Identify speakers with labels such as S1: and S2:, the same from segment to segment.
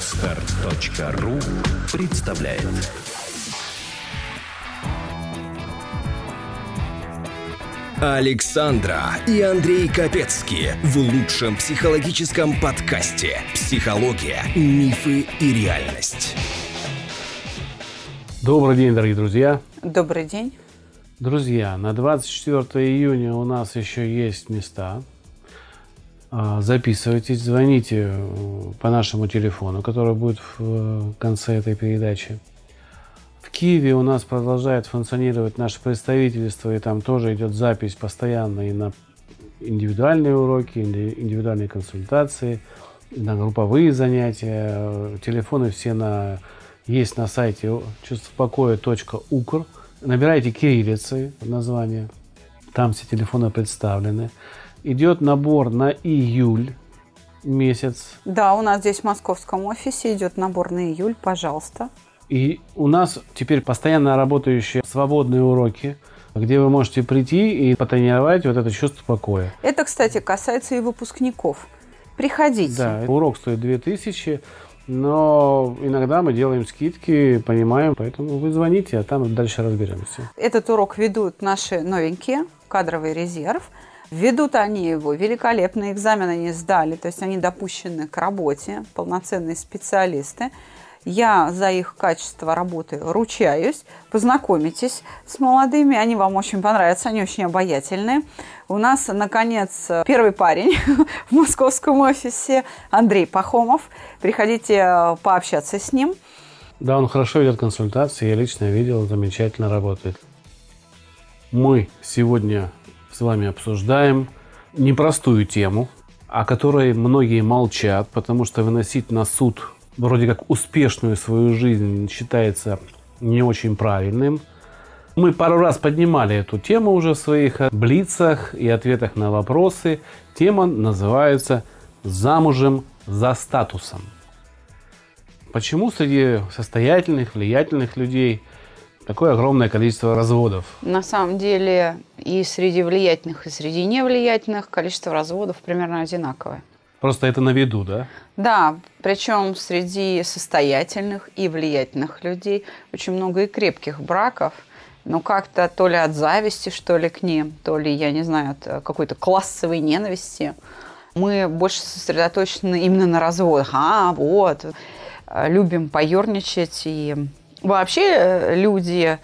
S1: Отстар.ру представляет Александра и Андрей Капецки в лучшем психологическом подкасте «Психология, мифы и реальность».
S2: Добрый день, дорогие друзья.
S3: Добрый день.
S2: Друзья, на 24 июня у нас еще есть места. А, записывайтесь, звоните э, по нашему телефону, который будет в э, конце этой передачи. В Киеве у нас продолжает функционировать наше представительство, и там тоже идет запись постоянно и на индивидуальные уроки, индивидуальные консультации, на групповые занятия. Телефоны все на, есть на сайте чувствопокоя.укр. Набирайте кириллицы название. Там все телефоны представлены. Идет набор на июль месяц.
S3: Да, у нас здесь в московском офисе идет набор на июль, пожалуйста.
S2: И у нас теперь постоянно работающие свободные уроки, где вы можете прийти и потренировать вот это чувство покоя.
S3: Это, кстати, касается и выпускников. Приходите.
S2: Да, урок стоит 2000, но иногда мы делаем скидки, понимаем, поэтому вы звоните, а там дальше разберемся.
S3: Этот урок ведут наши новенькие, кадровый резерв – Ведут они его, великолепные экзамены они сдали, то есть они допущены к работе, полноценные специалисты. Я за их качество работы ручаюсь. Познакомитесь с молодыми, они вам очень понравятся, они очень обаятельные. У нас, наконец, первый парень в московском офисе, Андрей Пахомов. Приходите э, пообщаться с ним.
S2: Да, он хорошо ведет консультации, я лично видел, замечательно работает. Мы сегодня с вами обсуждаем непростую тему, о которой многие молчат, потому что выносить на суд вроде как успешную свою жизнь считается не очень правильным. Мы пару раз поднимали эту тему уже в своих блицах и ответах на вопросы. Тема называется «Замужем за статусом». Почему среди состоятельных, влиятельных людей – такое огромное количество разводов.
S3: На самом деле и среди влиятельных, и среди невлиятельных количество разводов примерно одинаковое.
S2: Просто это на виду, да?
S3: Да, причем среди состоятельных и влиятельных людей очень много и крепких браков, но как-то то ли от зависти, что ли, к ним, то ли, я не знаю, от какой-то классовой ненависти. Мы больше сосредоточены именно на разводах. А, вот, любим поерничать и Вообще э, люди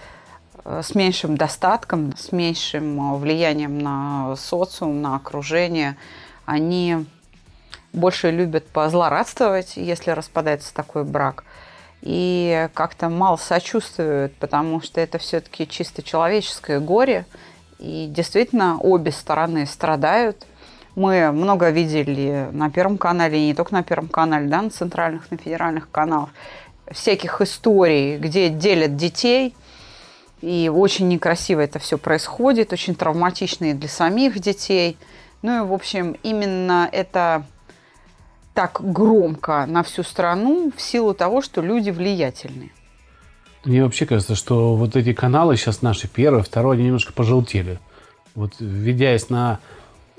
S3: э, с меньшим достатком, с меньшим э, влиянием на социум, на окружение, они больше любят позлорадствовать, если распадается такой брак. И как-то мало сочувствуют, потому что это все-таки чисто человеческое горе. И действительно обе стороны страдают. Мы много видели на Первом канале, и не только на Первом канале, да, на центральных, на федеральных каналах всяких историй, где делят детей. И очень некрасиво это все происходит, очень травматично и для самих детей. Ну и, в общем, именно это так громко на всю страну в силу того, что люди влиятельные.
S2: Мне вообще кажется, что вот эти каналы сейчас наши, первый, второй, они немножко пожелтели. Вот введясь на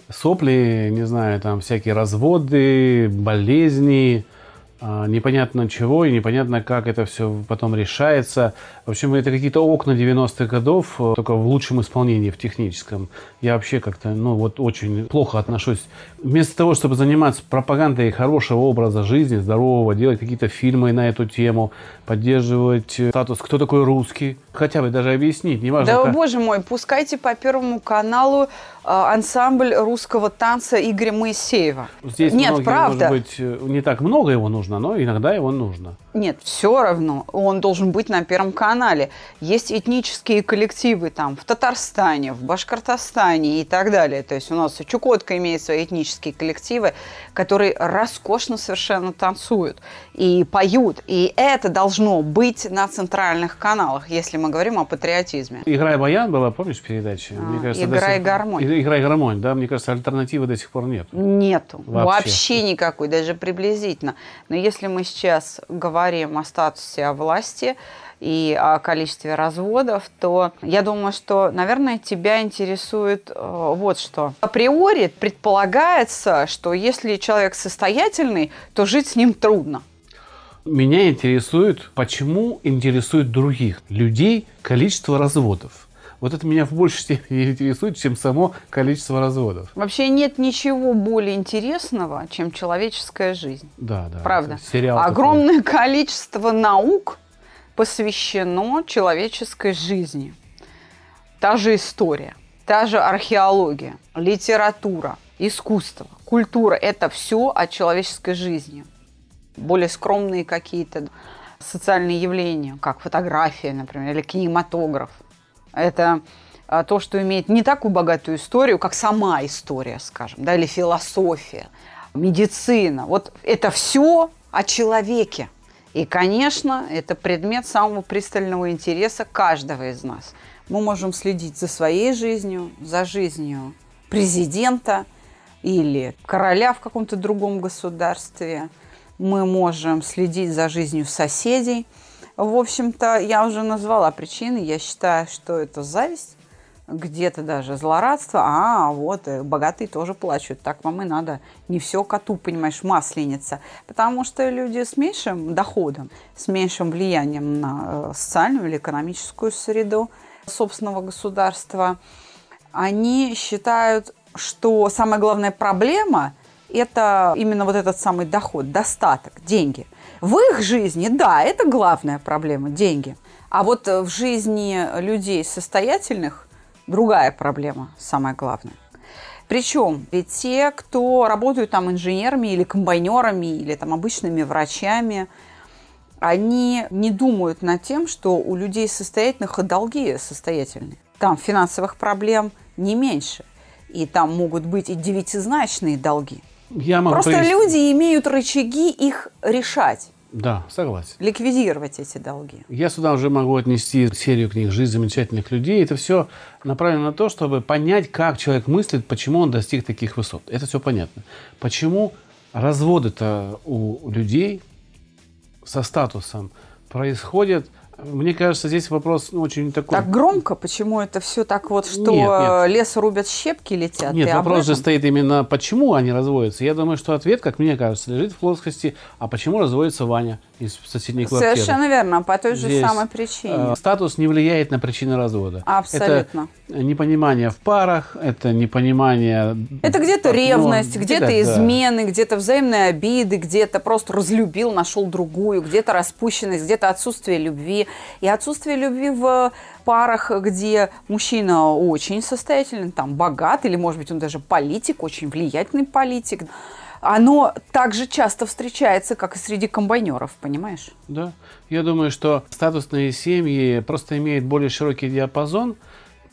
S2: сопли, не знаю, там всякие разводы, болезни – непонятно чего и непонятно, как это все потом решается. В общем, это какие-то окна 90-х годов, э, только в лучшем исполнении, в техническом. Я вообще как-то, ну, вот очень плохо отношусь. Вместо того, чтобы заниматься пропагандой хорошего образа жизни, здорового, делать какие-то фильмы на эту тему, поддерживать э, статус «Кто такой русский?», хотя бы даже объяснить, неважно.
S3: Да,
S2: как...
S3: боже мой, пускайте по Первому каналу ансамбль русского танца Игоря Моисеева.
S2: Здесь
S3: Нет,
S2: многим,
S3: правда.
S2: может быть, не так много его нужно, но иногда его нужно.
S3: Нет, все равно. Он должен быть на Первом канале. Есть этнические коллективы там в Татарстане, в Башкортостане и так далее. То есть у нас Чукотка имеет свои этнические коллективы, которые роскошно совершенно танцуют и поют. И это должно быть на центральных каналах, если мы говорим о патриотизме.
S2: «Игра и баян» была, помнишь, передача?
S3: А, Мне кажется, «Игра и гармонь».
S2: «Игра и гармонь», да. Мне кажется, альтернативы до сих пор нет.
S3: Нету. Вообще. Вообще никакой, даже приблизительно. Но если мы сейчас говорим говорим о статусе, о власти и о количестве разводов, то я думаю, что, наверное, тебя интересует э, вот что. Априори предполагается, что если человек состоятельный, то жить с ним трудно.
S2: Меня интересует, почему интересует других людей количество разводов. Вот это меня в большей степени интересует, чем само количество разводов.
S3: Вообще нет ничего более интересного, чем человеческая жизнь.
S2: Да, да.
S3: Правда.
S2: Сериал
S3: Огромное такой. количество наук посвящено человеческой жизни. Та же история, та же археология, литература, искусство, культура – это все о человеческой жизни – более скромные какие-то социальные явления, как фотография, например, или кинематограф. Это а, то, что имеет не такую богатую историю, как сама история, скажем, да, или философия, медицина. Вот это все о человеке. И, конечно, это предмет самого пристального интереса каждого из нас. Мы можем следить за своей жизнью, за жизнью президента или короля в каком-то другом государстве – мы можем следить за жизнью соседей. В общем-то, я уже назвала причины. Я считаю, что это зависть, где-то даже злорадство. А, вот, э, богатые тоже плачут. Так вам и надо. Не все коту, понимаешь, масленица. Потому что люди с меньшим доходом, с меньшим влиянием на э, социальную или экономическую среду собственного государства, они считают, что самая главная проблема – это именно вот этот самый доход, достаток, деньги. В их жизни, да, это главная проблема – деньги. А вот в жизни людей состоятельных другая проблема, самая главная. Причем ведь те, кто работают там инженерами или комбайнерами, или там обычными врачами, они не думают над тем, что у людей состоятельных и долги состоятельные. Там финансовых проблем не меньше. И там могут быть и девятизначные долги – я могу Просто привести... люди имеют рычаги их решать.
S2: Да, согласен.
S3: Ликвидировать эти долги.
S2: Я сюда уже могу отнести серию книг «Жизнь замечательных людей». Это все направлено на то, чтобы понять, как человек мыслит, почему он достиг таких высот. Это все понятно. Почему разводы-то у людей со статусом происходят мне кажется, здесь вопрос ну, очень такой...
S3: Так громко? Почему это все так вот, что нет, нет. лес рубят, щепки летят?
S2: Нет, вопрос же стоит именно, почему они разводятся. Я думаю, что ответ, как мне кажется, лежит в плоскости, а почему разводится Ваня из соседней квартиры?
S3: Совершенно верно, по той же Здесь, самой причине.
S2: Э, статус не влияет на причины развода.
S3: Абсолютно.
S2: Это непонимание в парах, это непонимание...
S3: Это где-то ревность, где-то где измены, да. где-то взаимные обиды, где-то просто разлюбил, нашел другую, где-то распущенность, где-то отсутствие любви и отсутствие любви в парах, где мужчина очень состоятельный, там, богат, или, может быть, он даже политик, очень влиятельный политик, оно также часто встречается, как и среди комбайнеров, понимаешь?
S2: Да. Я думаю, что статусные семьи просто имеют более широкий диапазон,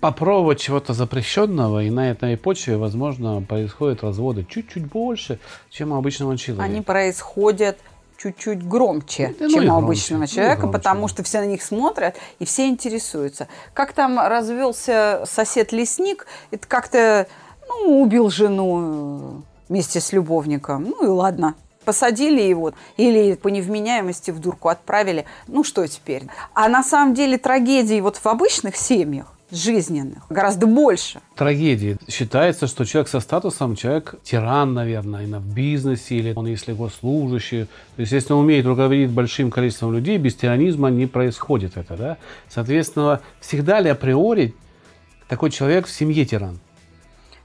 S2: попробовать чего-то запрещенного, и на этой почве, возможно, происходят разводы чуть-чуть больше, чем у обычного человека.
S3: Они происходят чуть-чуть громче, ну, чем ну, у обычного громче, человека, ну, потому что все на них смотрят и все интересуются. Как там развелся сосед-лесник, это как-то ну, убил жену вместе с любовником. Ну и ладно, посадили его или по невменяемости в дурку отправили. Ну что теперь? А на самом деле трагедии вот в обычных семьях жизненных, гораздо больше.
S2: Трагедии. Считается, что человек со статусом, человек тиран, наверное, и в бизнесе, или он, если госслужащий. То есть, если он умеет руководить большим количеством людей, без тиранизма не происходит это, да? Соответственно, всегда ли априори такой человек в семье тиран?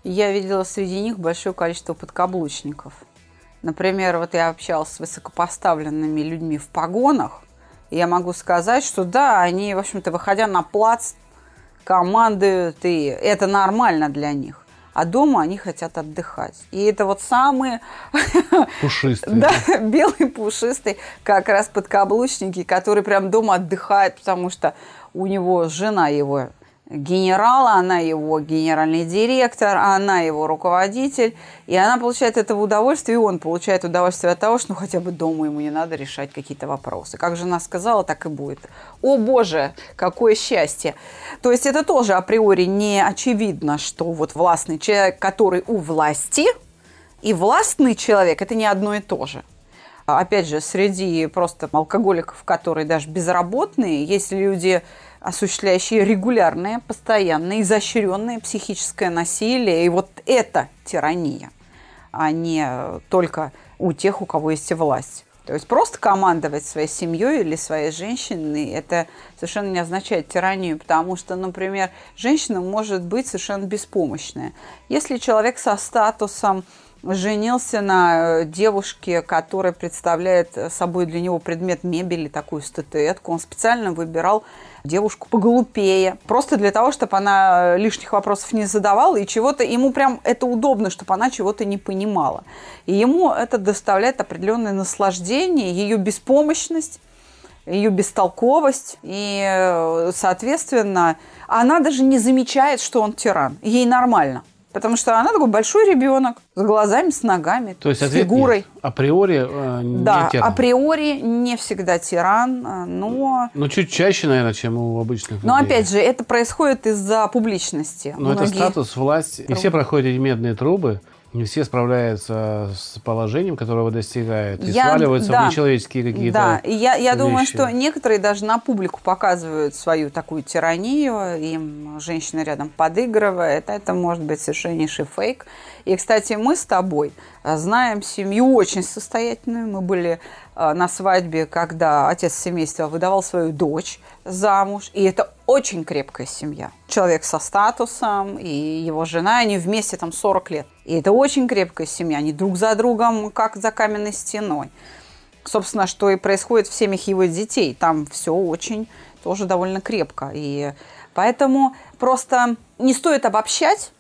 S3: Я видела среди них большое количество подкаблучников. Например, вот я общалась с высокопоставленными людьми в погонах, и я могу сказать, что да, они, в общем-то, выходя на плац, командуют, и это нормально для них. А дома они хотят отдыхать. И это вот самые...
S2: Пушистые.
S3: да, белые пушистые, как раз подкаблучники, которые прям дома отдыхают, потому что у него жена его генерала, она его генеральный директор, она его руководитель, и она получает этого удовольствие, и он получает удовольствие от того, что ну, хотя бы дома ему не надо решать какие-то вопросы. Как жена сказала, так и будет. О боже, какое счастье! То есть это тоже априори не очевидно, что вот властный человек, который у власти, и властный человек – это не одно и то же. Опять же, среди просто алкоголиков, которые даже безработные, есть люди, осуществляющие регулярное, постоянное, изощренное психическое насилие. И вот это тирания, а не только у тех, у кого есть власть. То есть просто командовать своей семьей или своей женщиной, это совершенно не означает тиранию, потому что, например, женщина может быть совершенно беспомощная. Если человек со статусом женился на девушке, которая представляет собой для него предмет мебели, такую статуэтку, он специально выбирал девушку поглупее, просто для того, чтобы она лишних вопросов не задавала и чего-то, ему прям это удобно, чтобы она чего-то не понимала. И ему это доставляет определенное наслаждение, ее беспомощность, ее бестолковость, и, соответственно, она даже не замечает, что он тиран. Ей нормально. Потому что она такой большой ребенок с глазами, с ногами,
S2: То есть,
S3: с фигурой.
S2: Нет. Априори э, не
S3: да,
S2: тиран.
S3: априори не всегда тиран, э, но...
S2: Ну, чуть чаще, наверное, чем у обычных
S3: Но
S2: людей.
S3: опять же, это происходит из-за публичности.
S2: Но это
S3: Многие-
S2: статус, власть. Не все проходят эти медные трубы, не все справляются с положением, которого достигают, и
S3: Я-
S2: сваливаются
S3: да.
S2: в нечеловеческие какие-то
S3: Да, и я, я думаю,
S2: вещи.
S3: что некоторые даже на публику показывают свою такую тиранию, им женщина рядом подыгрывает, это может быть совершеннейший фейк. И, кстати, мы с тобой а, знаем семью очень состоятельную. Мы были а, на свадьбе, когда отец семейства выдавал свою дочь замуж, и это очень крепкая семья. Человек со статусом и его жена, они вместе там 40 лет. И это очень крепкая семья, они друг за другом, как за каменной стеной собственно, что и происходит в семьях его детей. Там все очень тоже довольно крепко. И поэтому просто не стоит обобщать,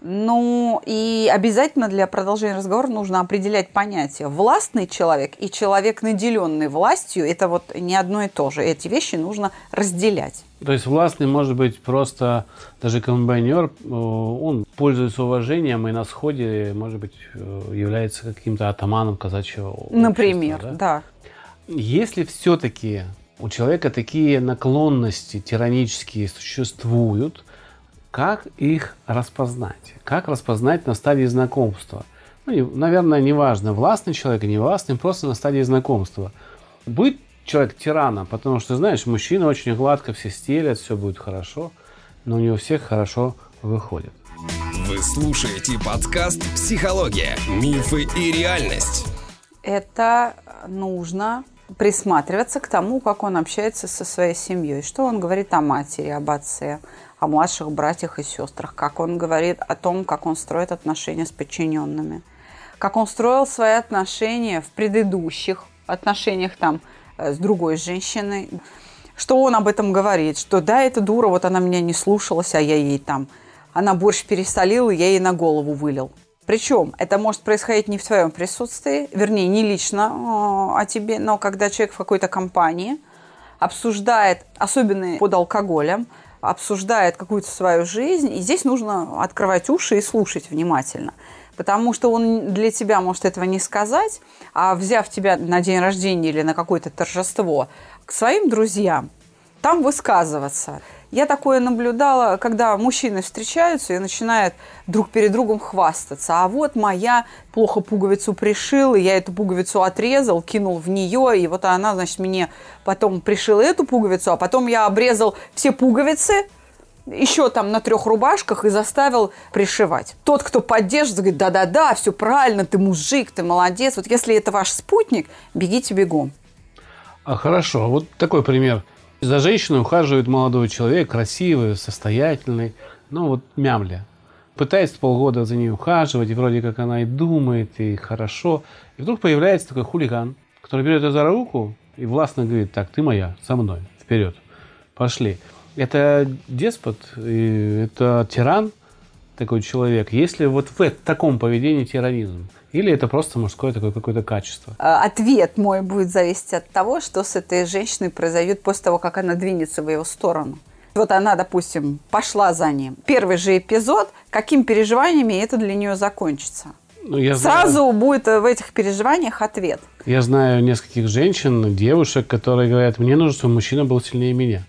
S3: ну и обязательно для продолжения разговора нужно определять понятие. Властный человек и человек, наделенный властью, это вот не одно и то же. Эти вещи нужно разделять.
S2: То есть властный может быть просто даже комбайнер, э, он пользуется уважением и на сходе, может быть, э, является каким-то атаманом казачьего общества,
S3: Например,
S2: да?
S3: да.
S2: Если все-таки у человека такие наклонности тиранические существуют, как их распознать? Как распознать на стадии знакомства? Ну, и, наверное, неважно, властный человек или не властный, просто на стадии знакомства. Будет человек тираном, потому что, знаешь, мужчина очень гладко все стелят, все будет хорошо, но не у всех хорошо выходит.
S1: Вы слушаете подкаст «Психология. Мифы и реальность».
S3: это нужно присматриваться к тому, как он общается со своей семьей, что он говорит о матери, об отце, о младших братьях и сестрах, как он говорит о том, как он строит отношения с подчиненными, как он строил свои отношения в предыдущих отношениях там э, с другой женщиной, что он об этом говорит, что да, эта дура, вот она меня не слушалась, а я ей там, она борщ пересолила, я ей на голову вылил. Причем это может происходить не в твоем присутствии, вернее, не лично э, о тебе, но когда человек в какой-то компании обсуждает, особенно под алкоголем, обсуждает какую-то свою жизнь, и здесь нужно открывать уши и слушать внимательно. Потому что он для тебя может этого не сказать, а взяв тебя на день рождения или на какое-то торжество к своим друзьям, там высказываться. Я такое наблюдала, когда мужчины встречаются и начинают друг перед другом хвастаться. А вот моя плохо пуговицу пришил, и я эту пуговицу отрезал, кинул в нее, и вот она, значит, мне потом пришила эту пуговицу, а потом я обрезал все пуговицы, еще там на трех рубашках и заставил пришивать. Тот, кто поддержит, говорит, да-да-да, все правильно, ты мужик, ты молодец. Вот если это ваш спутник, бегите бегом.
S2: А хорошо, вот такой пример. За женщиной ухаживает молодой человек, красивый, состоятельный, ну вот мямля. Пытается полгода за ней ухаживать, и вроде как она и думает, и хорошо. И вдруг появляется такой хулиган, который берет ее за руку и властно говорит, так, ты моя, со мной, вперед, пошли. Это деспот, это тиран, такой человек. Есть ли вот в таком поведении тиранизм? Или это просто мужское такое какое-то качество?
S3: А, Ответ мой будет зависеть от того, что с этой женщиной произойдет после того, как она двинется в его сторону. Вот она, допустим, пошла за ним. Первый же эпизод, какими переживаниями это для нее закончится.
S2: Ну, я знаю-
S3: Сразу будет в этих переживаниях ответ.
S2: Я знаю нескольких женщин, девушек, которые говорят, мне нужно, чтобы мужчина был сильнее меня.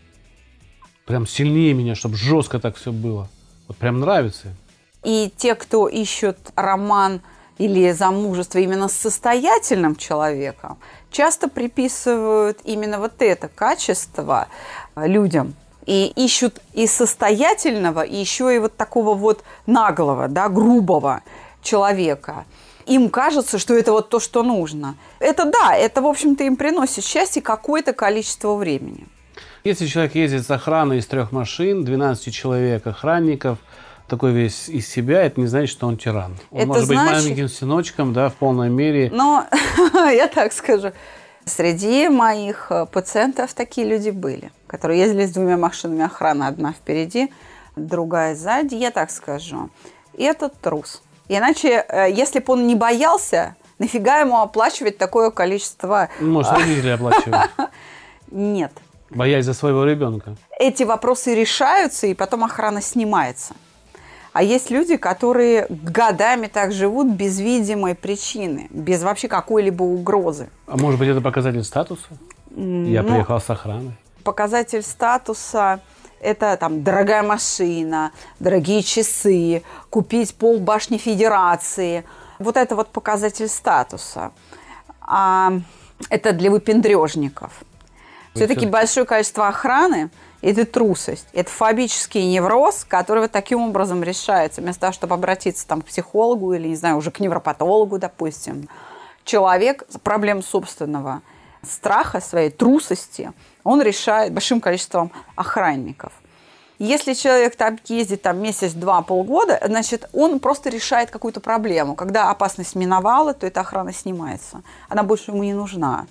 S2: Прям сильнее меня, чтобы жестко так все было. Вот прям нравится.
S3: И те, кто ищут роман или замужество именно с состоятельным человеком, часто приписывают именно вот это качество э, людям. И ищут и состоятельного, и еще и вот такого вот наглого, да, грубого человека. им кажется, что это вот то, что нужно. Это да, это, в общем-то, им приносит счастье какое-то количество времени.
S2: Если человек ездит с охраной из трех машин, 12 человек охранников, такой весь из себя, это не значит, что он тиран. Он
S3: Это
S2: может
S3: значит-
S2: быть маленьким сыночком, да, в полной мере.
S3: Но я так скажу, среди моих э, пациентов такие люди были, которые ездили с двумя машинами охраны, одна впереди, другая сзади, я так скажу. И этот трус. Иначе, э, если бы он не боялся, нафига ему оплачивать такое количество?
S2: Может, родители оплачивают,
S3: Нет.
S2: Боясь за своего ребенка.
S3: Эти вопросы решаются, и потом охрана снимается. А есть люди, которые годами так живут без видимой причины, без вообще какой-либо угрозы.
S2: А может быть, это показатель статуса? Я
S3: ну,
S2: приехал с охраной.
S3: показатель статуса это там дорогая машина, дорогие часы, купить пол башни Федерации. Вот это вот показатель статуса. А это для выпендрежников. Все-таки большое количество охраны – это трусость, это фобический невроз, который вот таким образом решается. Вместо того, чтобы обратиться там, к психологу или, не знаю, уже к невропатологу, допустим, человек проблем собственного страха, своей трусости, он решает большим количеством охранников. Если человек там ездит там месяц, два, полгода, значит, он просто решает какую-то проблему. Когда опасность миновала, то эта охрана снимается. Она больше ему не нужна.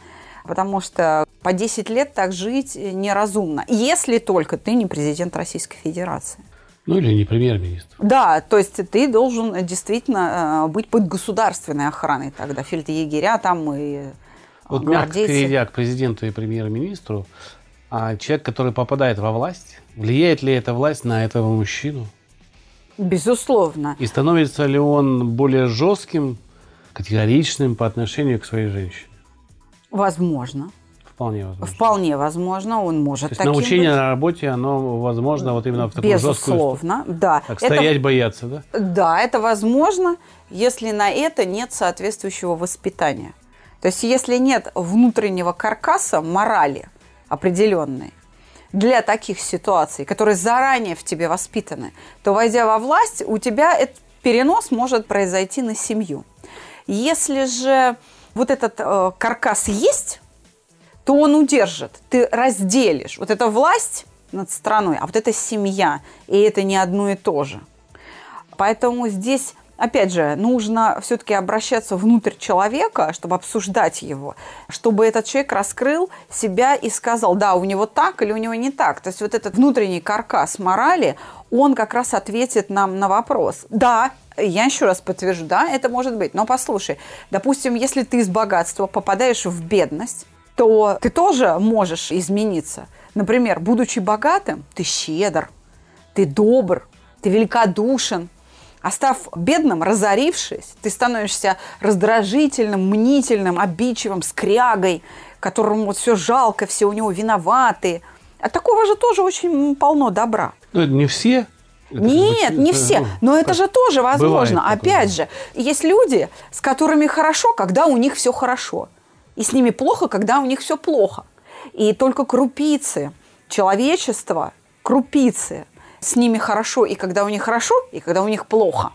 S3: Потому что по 10 лет так жить неразумно. Если только ты не президент Российской Федерации.
S2: Ну, или не премьер-министр.
S3: Да, то есть ты должен действительно э, быть под государственной охраной тогда. Фельдъегеря там и э,
S2: Вот мягко перейдя к президенту и премьер-министру, а человек, который попадает во власть, влияет ли эта власть на этого мужчину?
S3: Безусловно.
S2: И становится ли он более жестким, категоричным по отношению к своей женщине?
S3: Возможно.
S2: Вполне возможно.
S3: Вполне возможно, он может
S2: То есть научение
S3: быть.
S2: на работе, оно возможно вот именно в жесткую...
S3: Безусловно, да.
S2: Так,
S3: Это-
S2: стоять бояться, да?
S3: Да, это возможно, если на это нет соответствующего воспитания. То есть, если нет внутреннего каркаса морали определенной для таких ситуаций, которые заранее в тебе воспитаны, то, войдя во власть, у тебя этот перенос может произойти на семью. Если же вот этот э, каркас есть, то он удержит, ты разделишь. Вот это власть над страной, а вот это семья, и это не одно и то же. Поэтому здесь, опять же, нужно все-таки обращаться внутрь человека, чтобы обсуждать его, чтобы этот человек раскрыл себя и сказал, да, у него так или у него не так. То есть вот этот внутренний каркас морали, он как раз ответит нам на вопрос. Да, я еще раз подтвержу, да, это может быть. Но послушай, допустим, если ты из богатства попадаешь в бедность, то ты тоже можешь измениться. Например, будучи богатым, ты щедр, ты добр, ты великодушен. А став бедным, разорившись, ты становишься раздражительным, мнительным, обидчивым, скрягой, которому вот все жалко, все у него виноваты. А такого же тоже очень полно добра.
S2: Ну, это не все. Это
S3: Нет,
S2: бы,
S3: не
S2: это,
S3: все.
S2: ну,
S3: Но это же тоже возможно.
S2: Бывает
S3: Опять же, есть люди, с которыми хорошо, когда у них все хорошо. И с ними плохо, когда у них все плохо. И только крупицы человечества, крупицы, с ними хорошо, и когда у них хорошо, и когда у них плохо.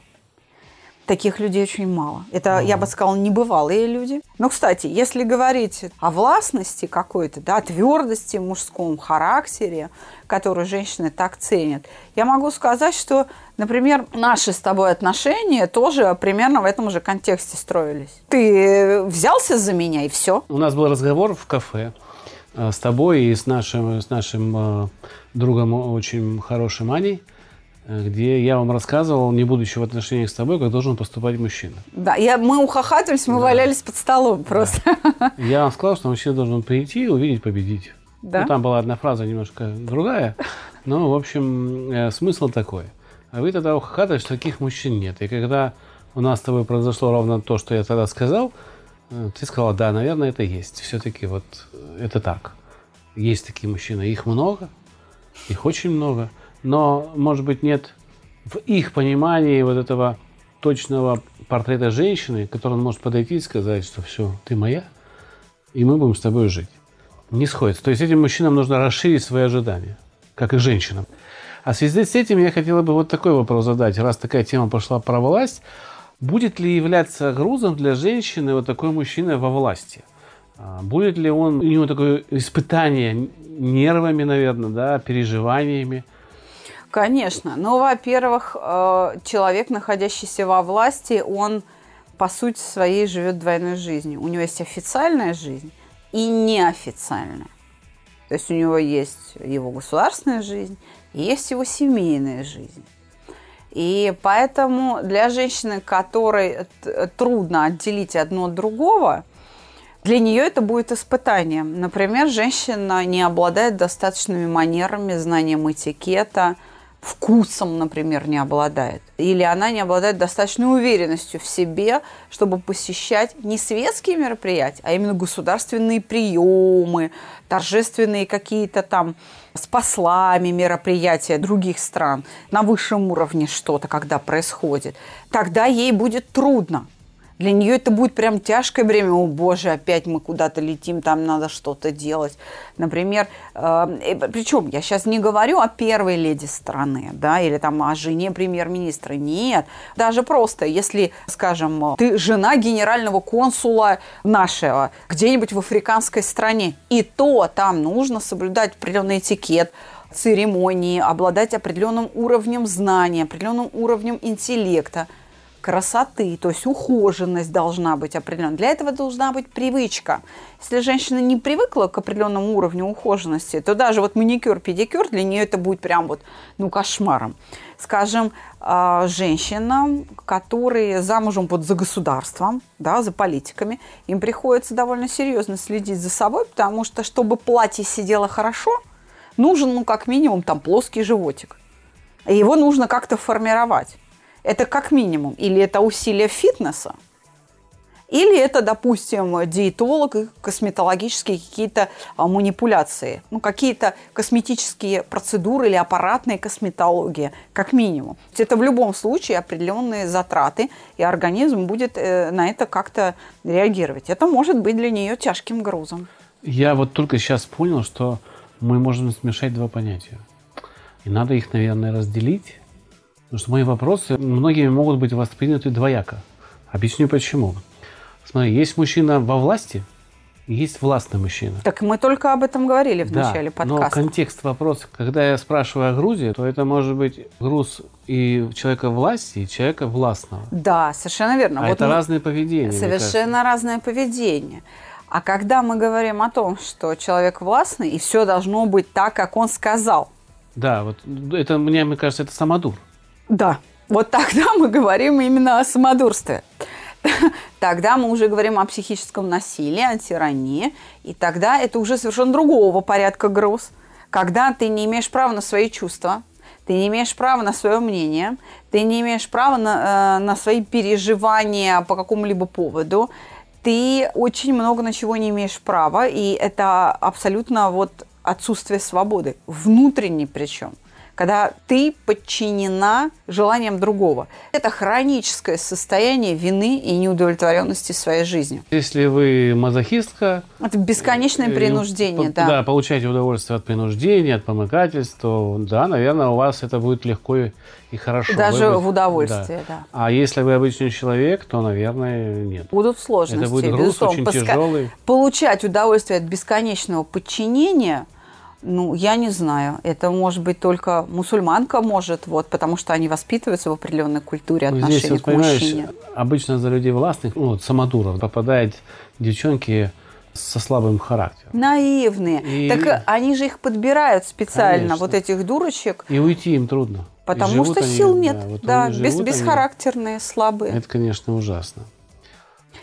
S3: Таких людей очень мало. Это, я бы сказала, небывалые люди. Но, кстати, если говорить о властности какой-то, да, твердости в мужском характере, которую женщины так ценят, я могу сказать, что, например, наши с тобой отношения тоже примерно в этом же контексте строились. Ты взялся за меня, и все.
S2: У нас был разговор в кафе с тобой и с нашим, с нашим э, другом очень хорошим Аней, э, где я вам рассказывал, не будучи в отношениях с тобой, как должен поступать мужчина.
S3: Да, я, мы ухахатывались, мы валялись под столом просто.
S2: Я вам сказал, что мужчина должен прийти, увидеть, победить.
S3: Да?
S2: Ну, там была одна фраза немножко другая, но, в общем, э, смысл такой. А вы тогда ухахатывали, что таких мужчин нет. И когда у нас с тобой произошло ровно то, что я тогда сказал, э, ты сказала, да, наверное, это есть. Все-таки вот э, это так. Есть такие мужчины. Их много, их очень много. Но, может быть, нет в их понимании вот этого точного портрета женщины, который он может подойти и сказать, что все, ты моя, и мы будем с тобой жить. Не сходится. То есть этим мужчинам нужно расширить свои ожидания, как и женщинам. А в связи с этим я хотела бы вот такой вопрос задать. Раз такая тема пошла про власть, Будет ли являться грузом для женщины вот такой мужчина во власти? А, будет ли он, у него такое испытание нервами, наверное, да, переживаниями?
S3: Конечно. Ну, во-первых, э, человек, находящийся во власти, он по сути своей живет двойной жизнью. У него есть официальная жизнь и неофициальная. То есть у него есть его государственная жизнь и есть его семейная жизнь. И поэтому для женщины, которой трудно отделить одно от другого, для нее это будет испытанием. Например, женщина не обладает достаточными манерами, знанием этикета – вкусом, например, не обладает. Или она не обладает достаточной уверенностью в себе, чтобы посещать не светские мероприятия, а именно государственные приемы, торжественные какие-то там с послами мероприятия других стран, на высшем уровне что-то, когда происходит, тогда ей будет трудно. Для нее это будет прям тяжкое время. О, боже, опять мы куда-то летим, там надо что-то делать. Например, э, э причем я сейчас не говорю о первой леди страны, да, или там о жене премьер-министра. Нет. Даже просто, если, скажем, ты жена генерального консула нашего где-нибудь в африканской стране, и то там нужно соблюдать определенный этикет, церемонии, обладать определенным уровнем знания, определенным уровнем интеллекта – красоты, то есть ухоженность должна быть определенная. Для этого должна быть привычка. Если женщина не привыкла к определенному уровню ухоженности, то даже вот маникюр, педикюр для нее это будет прям вот, ну, кошмаром. Скажем, а, женщинам, которые замужем вот за государством, да, за политиками, им приходится довольно серьезно следить за собой, потому что, чтобы платье сидело хорошо, нужен, ну, как минимум, там плоский животик. И его нужно как-то формировать. Это как минимум. Или это усилие фитнеса, или это, допустим, диетолог и косметологические какие-то а, манипуляции. Ну, какие-то косметические процедуры или аппаратная косметология, как минимум. Это в любом случае определенные затраты, и организм будет э, на это как-то реагировать. Это может быть для нее тяжким грузом.
S2: Я вот только сейчас понял, что мы можем смешать два понятия. И надо их, наверное, разделить Потому что мои вопросы многими могут быть восприняты двояко. Объясню почему. Смотри, есть мужчина во власти, есть властный мужчина.
S3: Так мы только об этом говорили в да, начале подкаста.
S2: Но контекст вопроса, когда я спрашиваю о Грузии, то это может быть груз и человека власти, и человека властного.
S3: Да, совершенно верно.
S2: А вот это мы... разное поведение.
S3: Совершенно разное поведение. А когда мы говорим о том, что человек властный, и все должно быть так, как он сказал.
S2: Да, вот это мне, мне кажется, это самодур.
S3: Да, вот тогда мы говорим именно о самодурстве. Тогда мы уже говорим о психическом насилии, о тирании, и тогда это уже совершенно другого порядка груз, когда ты не имеешь права на свои чувства, ты не имеешь права на свое мнение, ты не имеешь права на, э, на свои переживания по какому-либо поводу, ты очень много на чего не имеешь права, и это абсолютно вот отсутствие свободы, внутренней причем когда ты подчинена желаниям другого. Это хроническое состояние вины и неудовлетворенности своей жизнью.
S2: Если вы мазохистка...
S3: Это бесконечное э, принуждение, да.
S2: Да, получаете удовольствие от принуждения, от помыкательства. Да, наверное, у вас это будет легко и хорошо.
S3: Даже вы, в удовольствие, да. да.
S2: А если вы обычный человек, то, наверное, нет.
S3: Будут сложности,
S2: Это будет груз безусловно. очень тяжелый.
S3: Получать удовольствие от бесконечного подчинения – ну, я не знаю. Это может быть только мусульманка может, вот, потому что они воспитываются в определенной культуре ну, отношения Здесь, вот, к мужчине.
S2: Обычно за людей властных, ну, вот, самодуров, попадают девчонки со слабым характером.
S3: Наивные. И... Так они же их подбирают специально, Конечно. вот этих дурочек.
S2: И уйти им трудно.
S3: Потому что они, сил нет, да, вот да без, бесхарактерные, они... слабые.
S2: Это, конечно, ужасно.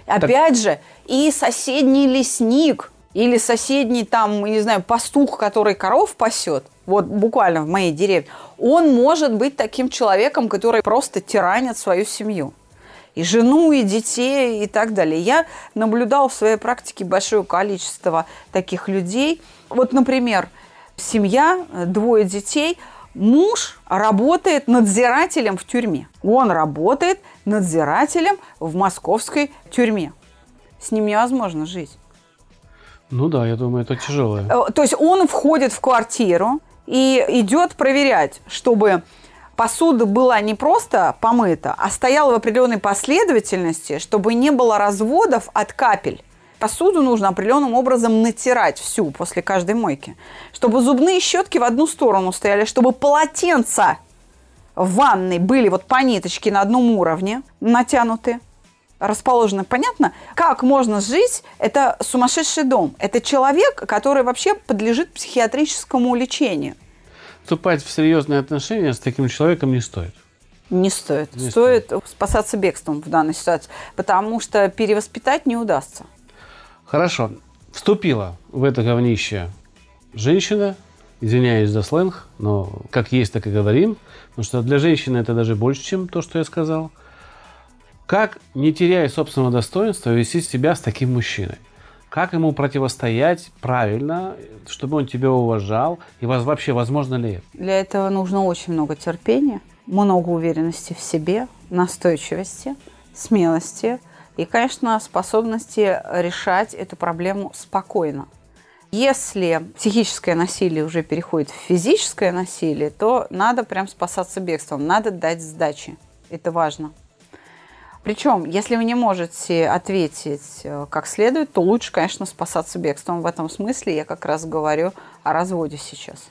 S3: Опять так... же, и соседний лесник – или соседний там, не знаю, пастух, который коров пасет, вот буквально в моей деревне, он может быть таким человеком, который просто тиранит свою семью. И жену, и детей, и так далее. Я наблюдал в своей практике большое количество таких людей. Вот, например, семья, двое детей, муж работает надзирателем в тюрьме. Он работает надзирателем в московской тюрьме. С ним невозможно жить.
S2: Ну да, я думаю, это тяжелое.
S3: Э, то есть он входит в квартиру и идет проверять, чтобы посуда была не просто помыта, а стояла в определенной последовательности, чтобы не было разводов от капель. Посуду нужно определенным образом натирать всю после каждой мойки. Чтобы зубные щетки в одну сторону стояли, чтобы полотенца в ванной были вот по ниточке на одном уровне натянуты, расположены. Понятно? Как можно жить? Это сумасшедший дом. Это человек, который вообще подлежит психиатрическому лечению.
S2: Вступать в серьезные отношения с таким человеком не стоит.
S3: Не стоит. Не стоит, стоит спасаться бегством в данной ситуации, потому что перевоспитать не удастся.
S2: Хорошо. Вступила в это говнище женщина, извиняюсь за сленг, но как есть, так и говорим, потому что для женщины это даже больше, чем то, что я сказал. Как, не теряя собственного достоинства, вести себя с таким мужчиной? Как ему противостоять правильно, чтобы он тебя уважал? И вас вообще возможно ли это?
S3: Для этого нужно очень много терпения, много уверенности в себе, настойчивости, смелости и, конечно, способности решать эту проблему спокойно. Если психическое насилие уже переходит в физическое насилие, то надо прям спасаться бегством, надо дать сдачи. Это важно. Причем, если вы не можете ответить э, как следует, то лучше, конечно, спасаться бегством. В этом смысле я как раз говорю о разводе сейчас.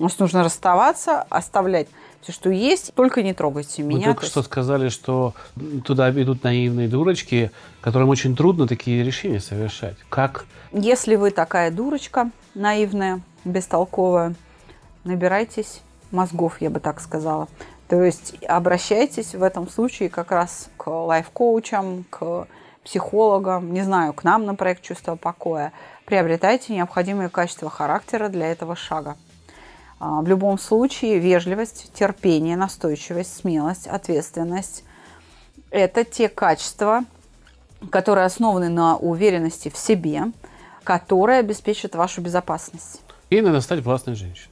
S3: Может, нужно расставаться, оставлять все, что есть, только не трогайте меня.
S2: Вы только что сказали, что туда идут наивные дурочки, которым очень трудно такие решения совершать. Как?
S3: Если вы такая дурочка, наивная, бестолковая, набирайтесь мозгов, я бы так сказала. То есть обращайтесь в этом случае как раз к лайф-коучам, к психологам, не знаю, к нам на проект «Чувство покоя». Приобретайте необходимые качества характера для этого шага. А, в любом случае, вежливость, терпение, настойчивость, смелость, ответственность – это те качества, которые основаны на уверенности в себе, которые обеспечат вашу безопасность.
S2: И надо стать властной женщиной.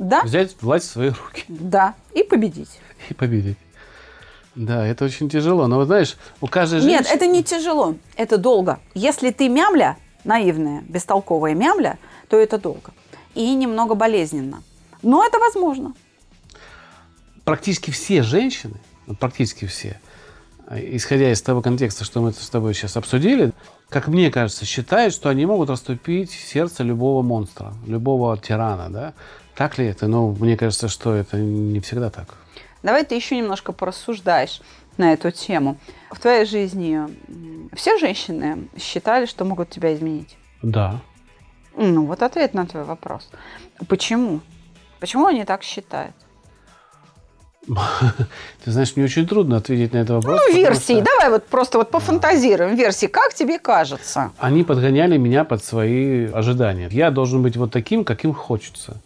S3: Да.
S2: Взять власть в свои руки.
S3: Да, и победить.
S2: И победить. Да, это очень тяжело. Но, знаешь, у каждой женщины...
S3: Нет, это не тяжело, это долго. Если ты мямля, наивная, бестолковая мямля, то это долго. И немного болезненно. Но это возможно.
S2: Практически все женщины, практически все, исходя из того контекста, что мы с тобой сейчас обсудили, как мне кажется, считают, что они могут расступить сердце любого монстра, любого тирана, да? Так ли это? Ну, мне кажется, что это не всегда так.
S3: Давай ты еще немножко порассуждаешь на эту тему. В твоей жизни все женщины считали, что могут тебя изменить?
S2: Да.
S3: Ну, вот ответ на твой вопрос. Почему? Почему они так считают?
S2: Ты знаешь, мне очень трудно ответить на этот вопрос.
S3: Ну, версии. Что... Давай вот просто вот пофантазируем. Версии. Как тебе кажется?
S2: Они подгоняли меня под свои ожидания. Я должен быть вот таким, каким хочется.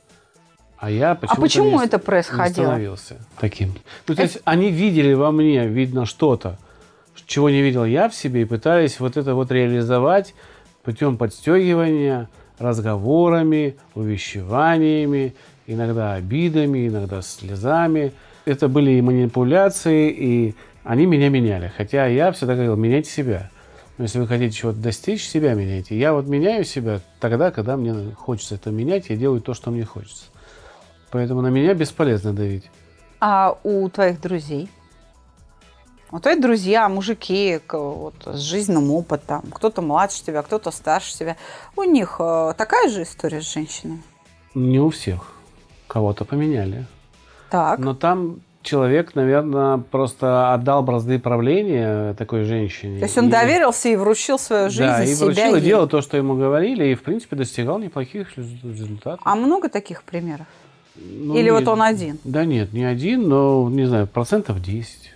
S2: А я почему-то
S3: А почему
S2: не,
S3: это происходило?
S2: Не становился таким. Ну, то есть они видели во мне, видно, что-то, чего не видел я в себе, и пытались вот это вот реализовать путем подстегивания, разговорами, увещеваниями, иногда обидами, иногда слезами. Это были и манипуляции, и они меня меняли. Хотя я всегда говорил, меняйте себя. Но если вы хотите чего-то достичь, себя меняйте. Я вот меняю себя тогда, когда мне хочется это менять, я делаю то, что мне хочется. Поэтому на меня бесполезно давить.
S3: А у твоих друзей? У твоих друзья, мужики вот, с жизненным опытом, кто-то младше тебя, кто-то старше тебя, у них э, такая же история с женщинами?
S2: Не у всех кого-то поменяли.
S3: Так.
S2: Но там человек, наверное, просто отдал бразды правления такой женщине.
S3: То есть он и... доверился и вручил свою жизнь
S2: да,
S3: и
S2: себя. вручил, и делал то, что ему говорили, и, в принципе, достигал неплохих результатов.
S3: А много таких примеров? Ну, Или не, вот он один?
S2: Да нет, не один, но, не знаю, процентов 10.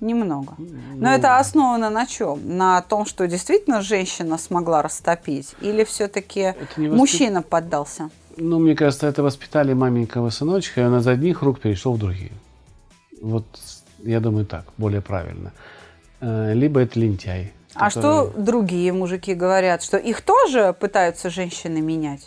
S3: Немного. Но ну, это основано на чем? На том, что действительно женщина смогла растопить? Или все-таки мужчина поддался?
S2: Ну, мне кажется, это воспитали маменького сыночка, и он из одних рук перешел в другие. Вот, я думаю, так, более правильно. Э, либо это лентяй.
S3: А что другие мужики говорят? Что их тоже пытаются женщины менять?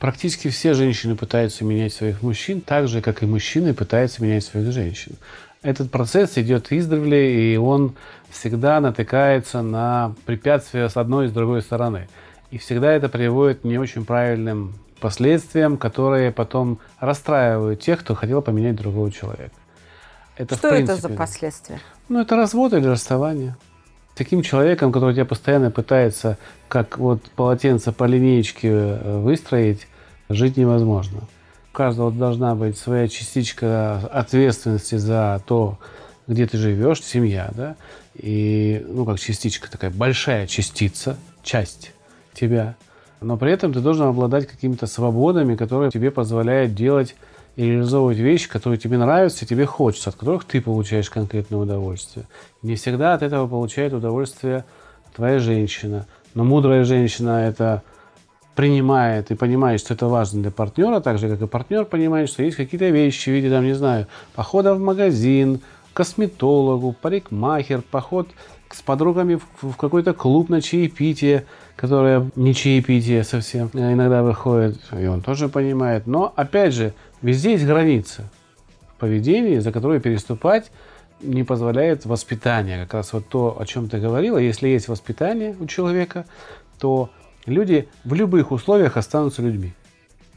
S2: Практически все женщины пытаются менять своих мужчин, так же, как и мужчины пытаются менять своих женщин. Этот процесс идет издревле, и он всегда натыкается на препятствия с одной и с другой стороны. И всегда это приводит к не очень правильным последствиям, которые потом расстраивают тех, кто хотел поменять другого человека. Это,
S3: Что
S2: в
S3: это
S2: принципе,
S3: за последствия?
S2: Ну, это развод или расставание. Таким человеком, который тебя постоянно пытается, как вот полотенце по линеечке э, выстроить, жить невозможно. У каждого должна быть своя частичка ответственности за то, где ты живешь, семья, да, и, ну, как частичка такая, большая частица, часть тебя. Но при этом ты должен обладать какими-то свободами, которые тебе позволяют делать и реализовывать вещи, которые тебе нравятся, тебе хочется, от которых ты получаешь конкретное удовольствие. Не всегда от этого получает удовольствие твоя женщина. Но мудрая женщина это принимает и понимает, что это важно для партнера, так же, как и партнер понимает, что есть какие-то вещи в виде, там, не знаю, похода в магазин, косметологу, парикмахер, поход с подругами в, какой-то клуб на чаепитие, которое не чаепитие совсем э, иногда выходит, и он тоже понимает. Но, опять же, везде есть граница поведении, за которую переступать не позволяет воспитание. Как раз вот то, о чем ты говорила, если есть воспитание у человека, то люди в любых условиях останутся людьми.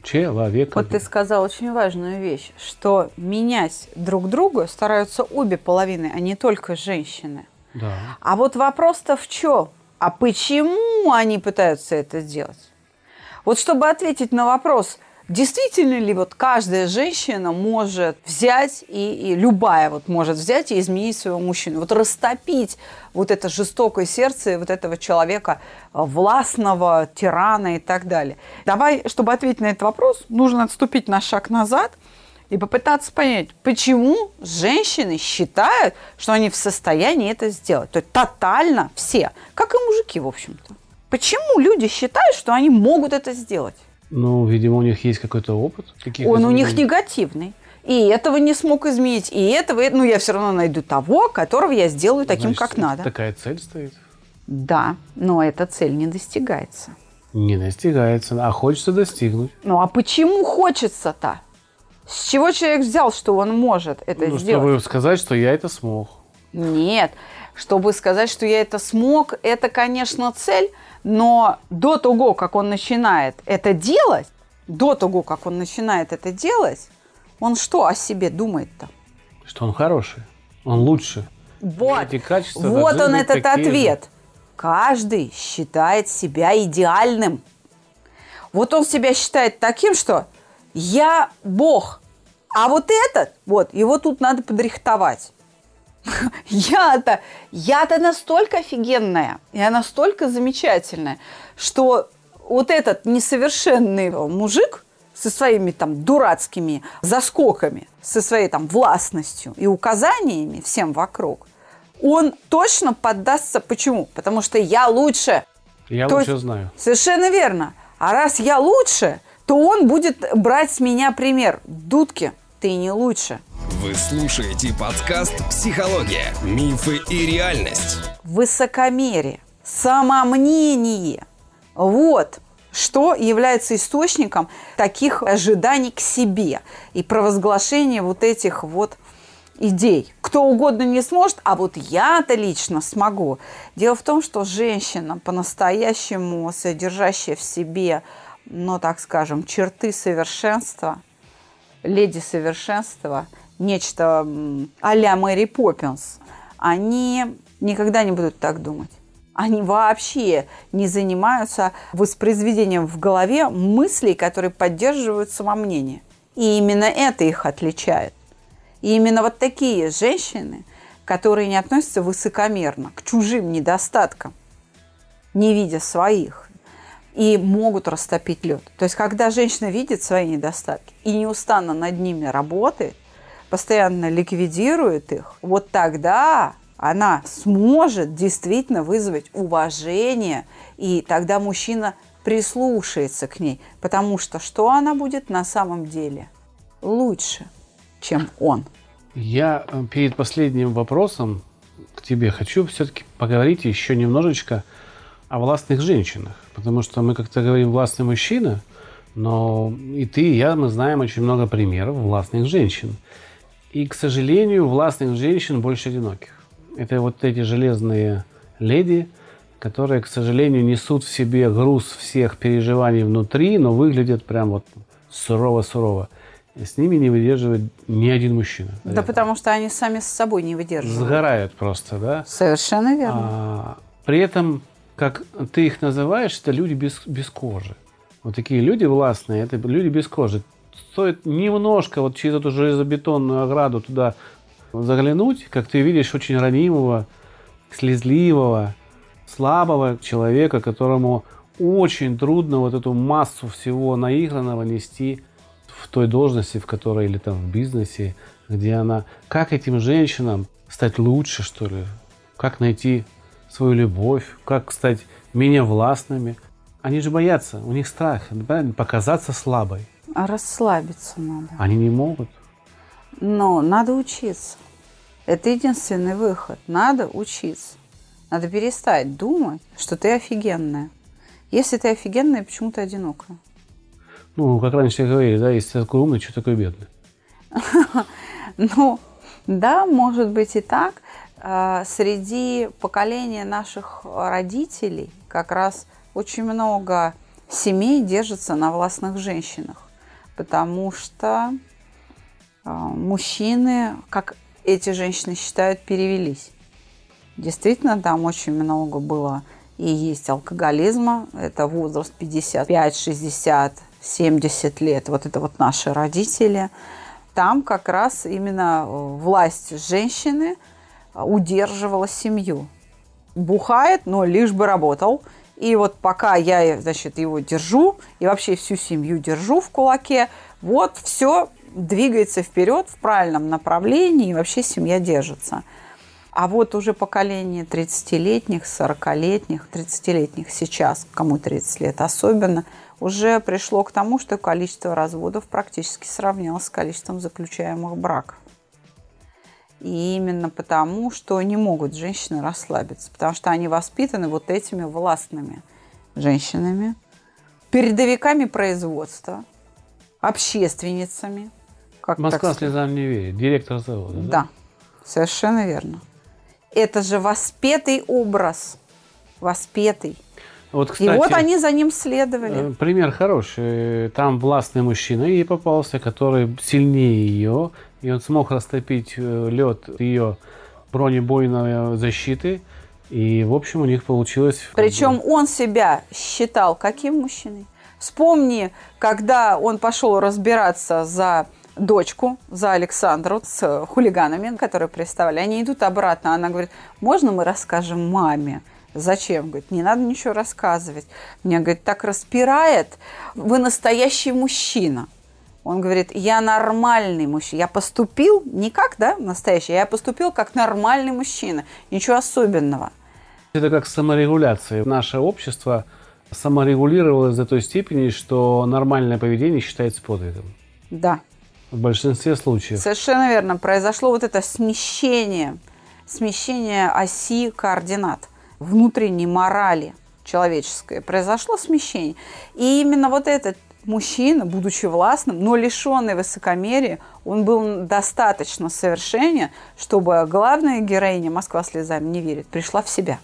S2: Человеком.
S3: Вот ты сказал очень важную вещь, что менять друг друга стараются обе половины, а не только женщины.
S2: Да.
S3: А вот вопрос-то в чем? А почему они пытаются это сделать? Вот чтобы ответить на вопрос, действительно ли вот каждая женщина может взять, и, и любая вот может взять и изменить своего мужчину, вот растопить вот это жестокое сердце вот этого человека, э, властного, тирана и так далее. Давай, чтобы ответить на этот вопрос, нужно отступить на шаг назад – и попытаться понять, почему женщины считают, что они в состоянии это сделать. То есть тотально все, как и мужики, в общем-то. Почему люди считают, что они могут это сделать?
S2: Ну, видимо, у них есть какой-то опыт.
S3: Он у них негативный. И этого не смог изменить, и этого, ну, я все равно найду того, которого я сделаю таким,
S2: Значит,
S3: как надо.
S2: Такая цель стоит.
S3: Да, но эта цель не достигается.
S2: Не достигается, а хочется достигнуть.
S3: Ну а почему хочется-то? С чего человек взял, что он может это
S2: ну,
S3: сделать?
S2: чтобы сказать, что я это смог.
S3: Нет, чтобы сказать, что я это смог, это, конечно, цель, но до того, как он начинает это делать, до того, как он начинает это делать, он что о себе думает-то?
S2: Что он хороший, он лучше.
S3: Вот, вот он этот
S2: такие
S3: ответ. Каждый считает себя идеальным. Вот он себя считает таким, что я Бог, а вот этот, вот, его тут надо подрихтовать. Я-то, я-то настолько офигенная, я настолько замечательная, что вот этот несовершенный мужик со своими там дурацкими заскоками, со своей там властностью и указаниями всем вокруг, он точно поддастся. Почему? Потому что я лучше.
S2: Я
S3: То
S2: лучше
S3: есть-
S2: знаю.
S3: Совершенно верно. А раз я лучше, то он будет брать с меня пример. Дудки, ты не лучше.
S1: Вы слушаете подкаст «Психология. Мифы и реальность».
S3: Высокомерие, самомнение. Вот что является источником таких ожиданий к себе и провозглашения вот этих вот идей. Кто угодно не сможет, а вот я-то лично смогу. Дело в том, что женщина по-настоящему содержащая в себе, ну так скажем, черты совершенства, леди совершенства, нечто а-ля Мэри Поппинс, они никогда не будут так думать. Они вообще не занимаются воспроизведением в голове мыслей, которые поддерживают самомнение. И именно это их отличает. И именно вот такие женщины, которые не относятся высокомерно к чужим недостаткам, не видя своих, и могут растопить лед. То есть, когда женщина видит свои недостатки и неустанно над ними работает, постоянно ликвидирует их, вот тогда она сможет действительно вызвать уважение, и тогда мужчина прислушается к ней, потому что что она будет на самом деле? Лучше, чем он.
S2: Я э, перед последним вопросом к тебе хочу все-таки поговорить еще немножечко о властных женщинах. Потому что мы как-то говорим властный мужчина, но и ты, и я, мы знаем очень много примеров властных женщин. И, к сожалению, властных женщин больше одиноких. Это вот эти железные леди, которые, к сожалению, несут в себе груз всех переживаний внутри, но выглядят прям вот сурово-сурово. с ними не выдерживает ни один мужчина.
S3: Да
S2: рядом.
S3: потому что они сами с собой не выдерживают.
S2: Сгорают просто, да?
S3: Совершенно верно.
S2: А, при этом, как ты их называешь, это люди без, без кожи. Вот такие люди властные, это люди без кожи. Стоит немножко вот через эту железобетонную ограду туда заглянуть, как ты видишь очень ранимого, слезливого, слабого человека, которому очень трудно вот эту массу всего наигранного нести в той должности, в которой или там в бизнесе, где она... Как этим женщинам стать лучше, что ли? Как найти свою любовь? Как стать менее властными? Они же боятся, у них страх, показаться слабой.
S3: Расслабиться надо.
S2: Они не могут.
S3: Но надо учиться. Это единственный выход. Надо учиться. Надо перестать думать, что ты офигенная. Если ты офигенная, почему ты одинокая?
S2: Ну, как раньше говорили, да, если ты такой умный, что такой бедный?
S3: Ну, да, может быть и так. А, Среди поколения наших родителей как раз очень много семей держится на властных женщинах, потому что а, мужчины, как эти женщины считают, перевелись. Действительно, там очень много было и есть алкоголизма. Это возраст 55, 60, 70 лет. Вот это вот наши родители. Там как раз именно э, власть женщины удерживала семью. Бухает, но лишь бы работал. И вот пока я, значит, его держу, и вообще всю семью держу в кулаке, вот все двигается вперед в правильном направлении, и вообще семья держится. А вот уже поколение 30-летних, 40-летних, 30-летних сейчас, кому 30 лет особенно, уже пришло к тому, что количество разводов практически сравнялось с количеством заключаемых браков. И именно потому, что не могут женщины расслабиться, потому что они воспитаны вот этими властными женщинами, передовиками производства, общественницами. Как
S2: Москва
S3: так
S2: слезам не верит. Директор завода.
S3: Да, совершенно верно. Это же воспетый образ. Воспетый.
S2: Вот,
S3: И
S2: кстати,
S3: вот они за ним следовали.
S2: э, пример хороший. Там властный мужчина ей попался, который сильнее ее, и он смог растопить э, лед ее бронебойной защиты. И, в общем, у них получилось...
S3: Причем он себя считал каким мужчиной? Вспомни, когда он пошел разбираться за дочку, за Александру с хулиганами, которые приставали. Они идут обратно. Она говорит, можно мы расскажем маме? Зачем? Говорит, не надо ничего рассказывать. Меня, говорит, так распирает. Вы настоящий мужчина. Он говорит, я нормальный мужчина. Я поступил не как, да, настоящий, я поступил как нормальный мужчина. Ничего особенного.
S2: Это как саморегуляция. Наше общество саморегулировалось до той степени, что нормальное поведение считается подвигом.
S3: Да.
S2: В большинстве случаев.
S3: Совершенно верно. Произошло вот это смещение, смещение оси координат внутренней морали человеческой. Произошло смещение. И именно вот этот мужчина, будучи властным, но лишенный высокомерия, он был достаточно совершенен, чтобы главная героиня «Москва слезами не верит» пришла в себя.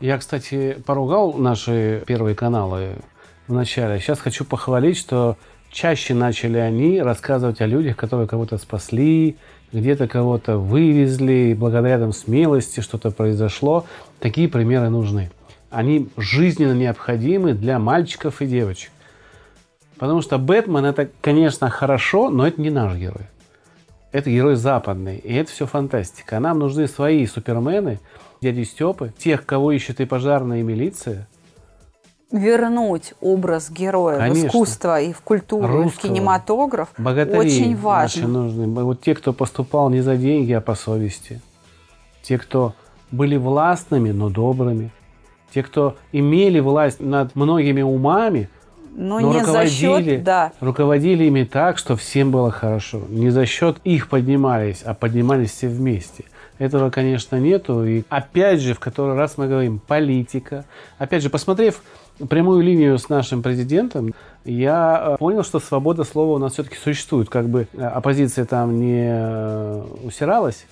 S2: Я, кстати, поругал наши первые каналы в начале. Сейчас хочу похвалить, что чаще начали они рассказывать о людях, которые кого-то спасли, где-то кого-то вывезли, благодаря там смелости что-то произошло. Такие примеры нужны. Они жизненно необходимы для мальчиков и девочек. Потому что Бэтмен это, конечно, хорошо, но это не наш герой. Это герой западный, и это все фантастика. А нам нужны свои супермены, дяди Степы, тех, кого ищет и пожарная, и милиция.
S3: Вернуть образ героя
S2: Конечно.
S3: в искусство и в культуру, и в
S2: Русского.
S3: кинематограф
S2: Богатыри
S3: очень
S2: наши
S3: важно.
S2: нужны. Вот те, кто поступал не за деньги, а по совести. Те, кто были властными, но добрыми. Те, кто имели власть над многими умами,
S3: Но,
S2: но
S3: не за счет, да,
S2: руководили ими так, что всем было хорошо. Не за счет их поднимались, а поднимались все вместе. Этого, конечно, нету. И опять же, в который раз мы говорим, политика. Опять же, посмотрев прямую линию с нашим президентом, я э, понял, что свобода слова у нас все-таки существует. Как бы э, оппозиция там не э, усиралась,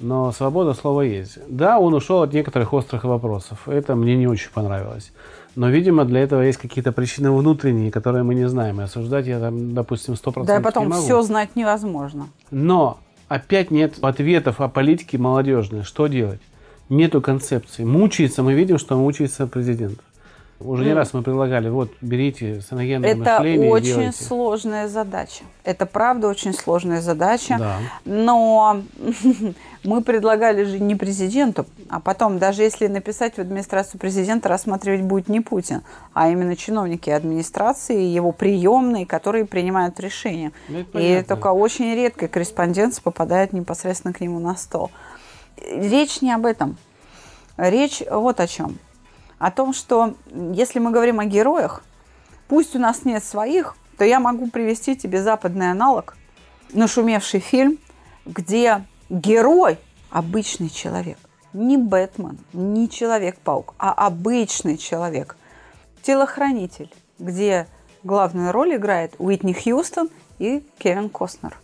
S2: но свобода слова есть. Да, он ушел от некоторых острых вопросов. Это мне не очень понравилось. Но, видимо, для этого есть какие-то причины внутренние, которые мы не знаем. И осуждать я там, допустим, 100%
S3: Да, и потом
S2: не могу.
S3: все знать невозможно.
S2: Но опять нет ответов о политике молодежной. Что делать? Нету концепции. Мучается, мы видим, что мучается президент. Уже не раз мы предлагали, вот, берите саногенное
S3: Это
S2: мышление
S3: очень
S2: делайте.
S3: сложная задача. Это правда очень сложная задача.
S2: Да.
S3: Но мы предлагали же не президенту, а потом, даже если написать в администрацию президента, рассматривать будет не Путин, а именно чиновники администрации, его приемные, которые принимают решения.
S2: Ну, это
S3: И только очень редко корреспонденция попадает непосредственно к нему на стол. Речь не об этом. Речь вот о чем. О том, что если мы говорим о героях, пусть у нас нет своих, то я могу привести тебе западный аналог, нашумевший фильм, где герой – обычный человек. Не Бэтмен, не Человек-паук, а обычный человек. Телохранитель, где главную роль играет Уитни Хьюстон и Кевин Костнер.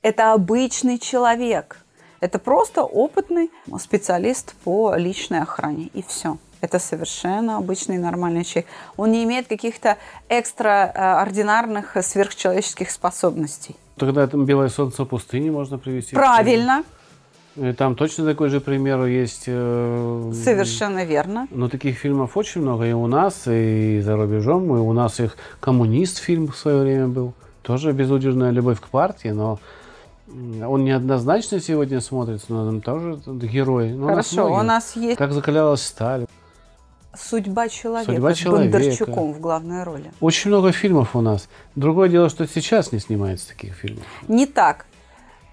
S3: Это обычный человек. Это просто опытный специалист по личной охране. И все. Это совершенно обычный нормальный человек. Он не имеет каких-то экстраординарных сверхчеловеческих способностей.
S2: Тогда там «Белое солнце пустыни» можно привести.
S3: Правильно,
S2: И там точно такой же пример есть. э,
S3: совершенно верно.
S2: Но таких фильмов очень много и у нас, и за рубежом. И у нас их «Коммунист» фильм в свое время был. Тоже безудержная любовь к партии, но он неоднозначно сегодня смотрится, но он тоже герой. Ну, у нас
S3: Хорошо, у нас есть
S2: Как закалялась сталь.
S3: Судьба человека
S2: Судьба
S3: с
S2: человека.
S3: Бондарчуком в главной роли.
S2: Очень много фильмов у нас. Другое дело, что сейчас не снимается таких фильмов.
S3: Не так.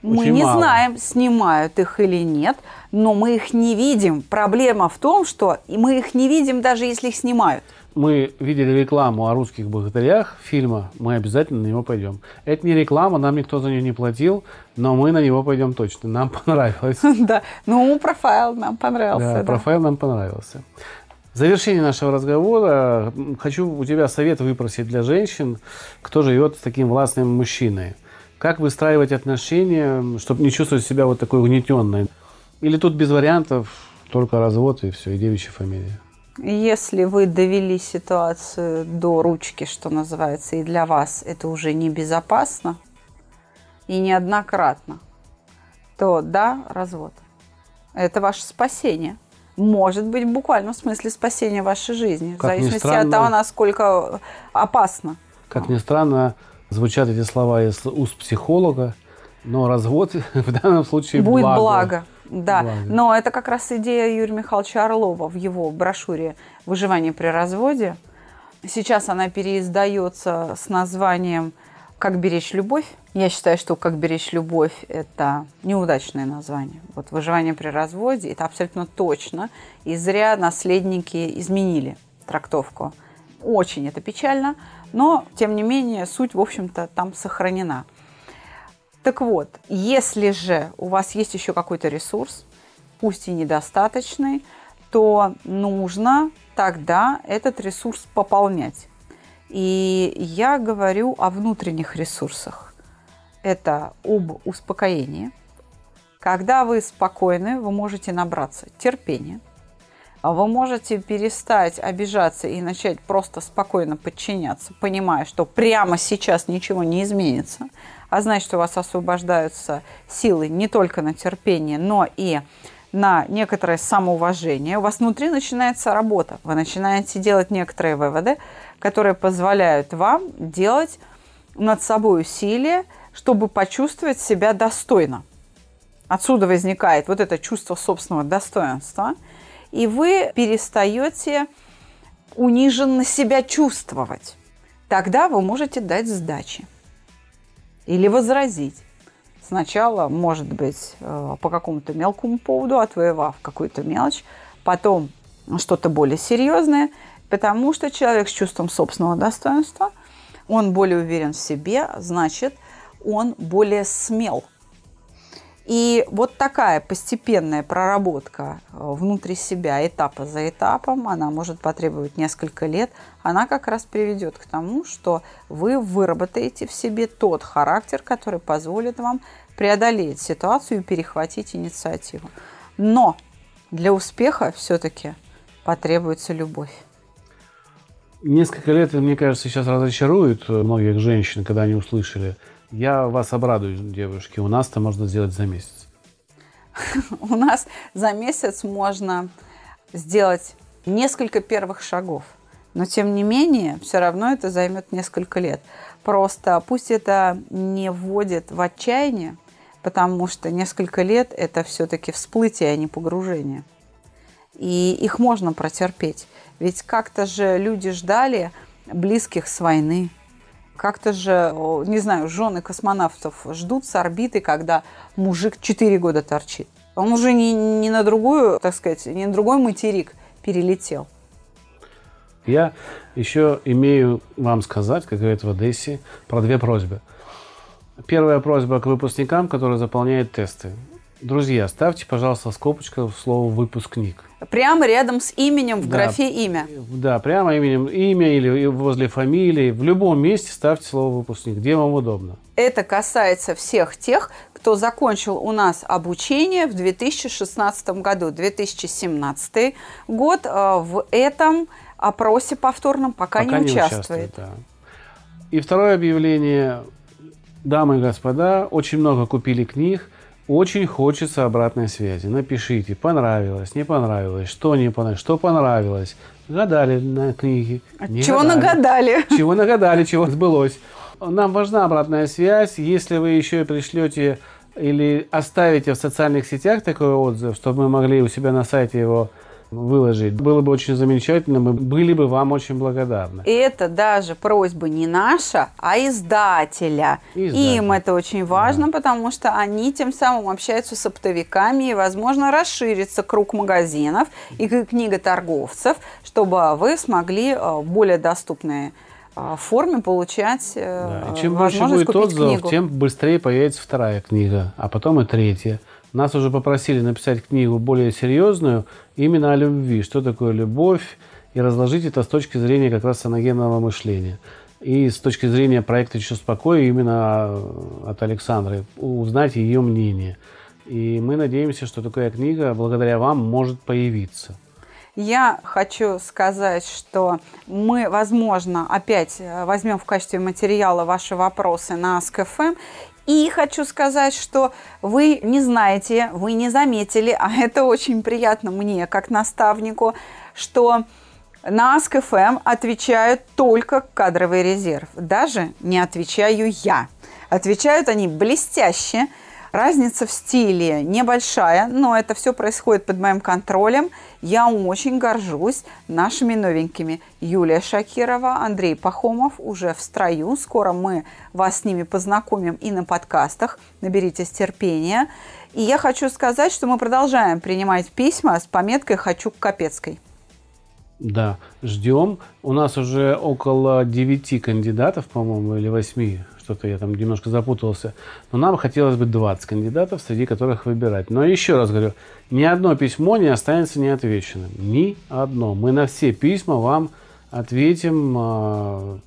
S3: Мы
S2: Очень
S3: не
S2: мало.
S3: знаем, снимают их или нет, но мы их не видим. Проблема в том, что мы их не видим, даже если их снимают.
S2: Мы видели рекламу о русских богатырях фильма, мы обязательно на него пойдем. Это не реклама, нам никто за нее не платил, но мы на него пойдем точно. Нам понравилось.
S3: Да, ну, профайл нам понравился.
S2: Да. профайл нам понравился. В завершение нашего разговора хочу у тебя совет выпросить для женщин, кто живет с таким властным мужчиной. Как выстраивать отношения, чтобы не чувствовать себя вот такой угнетенной? Или тут без вариантов, только развод и все, и девичья фамилия?
S3: Если вы довели ситуацию до ручки, что называется, и для вас это уже небезопасно и неоднократно, то да, развод. Это ваше спасение. Может быть, в буквальном смысле спасение вашей жизни.
S2: Как
S3: в зависимости
S2: странно.
S3: от того, насколько опасно.
S2: Как ни странно, звучат эти слова из уст психолога, но развод в данном случае
S3: Будет
S2: благо.
S3: благо. Да,
S2: Благо.
S3: но это как раз идея Юрия Михайловича Орлова в его брошюре «Выживание при разводе». Сейчас она переиздается с названием «Как беречь любовь». Я считаю, что «Как беречь любовь» – это неудачное название. Вот «Выживание при разводе» – это абсолютно точно. И зря наследники изменили трактовку. Очень это печально, но, тем не менее, суть, в общем-то, там сохранена. Так вот, если же у вас есть еще какой-то ресурс, пусть и недостаточный, то нужно тогда этот ресурс пополнять. И я говорю о внутренних ресурсах. Это об успокоении. Когда вы спокойны, вы можете набраться терпения. Вы можете перестать обижаться и начать просто спокойно подчиняться, понимая, что прямо сейчас ничего не изменится, а значит, у вас освобождаются силы не только на терпение, но и на некоторое самоуважение. У вас внутри начинается работа. Вы начинаете делать некоторые выводы, которые позволяют вам делать над собой усилия, чтобы почувствовать себя достойно. Отсюда возникает вот это чувство собственного достоинства, и вы перестаете униженно себя чувствовать. Тогда вы можете дать сдачи или возразить. Сначала, может быть, э, по какому-то мелкому поводу, отвоевав какую-то мелочь, потом что-то более серьезное, потому что человек с чувством собственного достоинства, он более уверен в себе, значит, он более смел. И вот такая постепенная проработка э, внутри себя этапа за этапом, она может потребовать несколько лет, она как раз приведет к тому, что вы выработаете в себе тот характер, который позволит вам преодолеть ситуацию и перехватить инициативу. Но для успеха все-таки потребуется любовь.
S2: Несколько лет, мне кажется, сейчас разочаруют многих женщин, когда они услышали. Я вас обрадую, девушки, у нас это можно сделать за месяц.
S3: У нас за месяц можно сделать несколько первых шагов. Но тем не менее, все равно это займет несколько лет. Просто пусть это не вводит в отчаяние, потому что несколько лет это все-таки всплытие, а не погружение. И их можно протерпеть. Ведь как-то же люди ждали близких с войны. Как-то же, не знаю, жены космонавтов ждут с орбиты, когда мужик 4 года торчит. Он уже не, не на другую, так сказать, не на другой материк перелетел.
S2: Я еще имею вам сказать, как говорят в Одессе, про две просьбы. Первая просьба к выпускникам, которые заполняют тесты. Друзья, ставьте, пожалуйста, скобочку в слово «выпускник».
S3: Прямо рядом с именем в
S2: Да.
S3: графе имя.
S2: Да, прямо именем, имя или возле фамилии. В любом месте ставьте слово «выпускник», где вам удобно.
S3: Это касается всех тех, кто закончил у нас обучение в 2016 году. 2017 год э, в этом опросе повторном пока, не, участвует.
S2: да. И второе объявление. Дамы и господа, очень много купили книг. Очень хочется обратной связи. Напишите, понравилось, не понравилось, что не понравилось, что понравилось. Гадали на книги. не
S3: А Чего
S2: гадали.
S3: нагадали?
S2: Чего нагадали, чего сбылось. Нам важна обратная связь. Если вы еще и пришлете или оставите в социальных сетях такой отзыв, чтобы мы могли у себя на сайте его выложить, было бы очень замечательно. Мы были бы вам очень благодарны.
S3: И это даже просьба не наша, а издателя.
S2: Издатель.
S3: Им это очень важно, потому что они тем самым общаются с оптовиками и, возможно, расширится круг магазинов и книготорговцев, чтобы вы смогли э, более доступной э, форме получать э,
S2: Да, и чем больше будет
S3: купить книгу.
S2: тем быстрее появится вторая книга, а потом и третья. Нас уже попросили написать книгу более серьезную, именно о любви. Что такое любовь? И разложить это с точки зрения как раз саногенного мышления. И с точки зрения проекта «Чувство покоя» именно э, от Александры. Узнать ее мнение. И мы надеемся, что такая книга благодаря вам может появиться.
S3: Я хочу сказать, что мы, возможно, опять э, возьмем в качестве материала ваши вопросы на АСКФМ. И хочу сказать, что вы не знаете, вы не заметили, а это очень приятно мне, как наставнику, что на АСКФМ отвечают только кадровый резерв. Даже не отвечаю я. Отвечают они блестяще. Разница в стиле небольшая, но это все происходит под моим контролем. Я очень горжусь нашими новенькими. Юлия Шакирова, Андрей Пахомов уже в строю. Скоро мы вас с ними познакомим и на подкастах. Наберитесь терпения. И я хочу сказать, что мы продолжаем принимать письма с пометкой «Хочу к Капецкой».
S2: Да, ждем. У нас уже около 9 кандидатов, по-моему, или 8. Что-то я там немножко запутался. Но нам хотелось бы 20 кандидатов, среди которых выбирать. Но еще раз говорю, ни одно письмо не останется неотвеченным. Ни одно. Мы на все письма вам ответим э,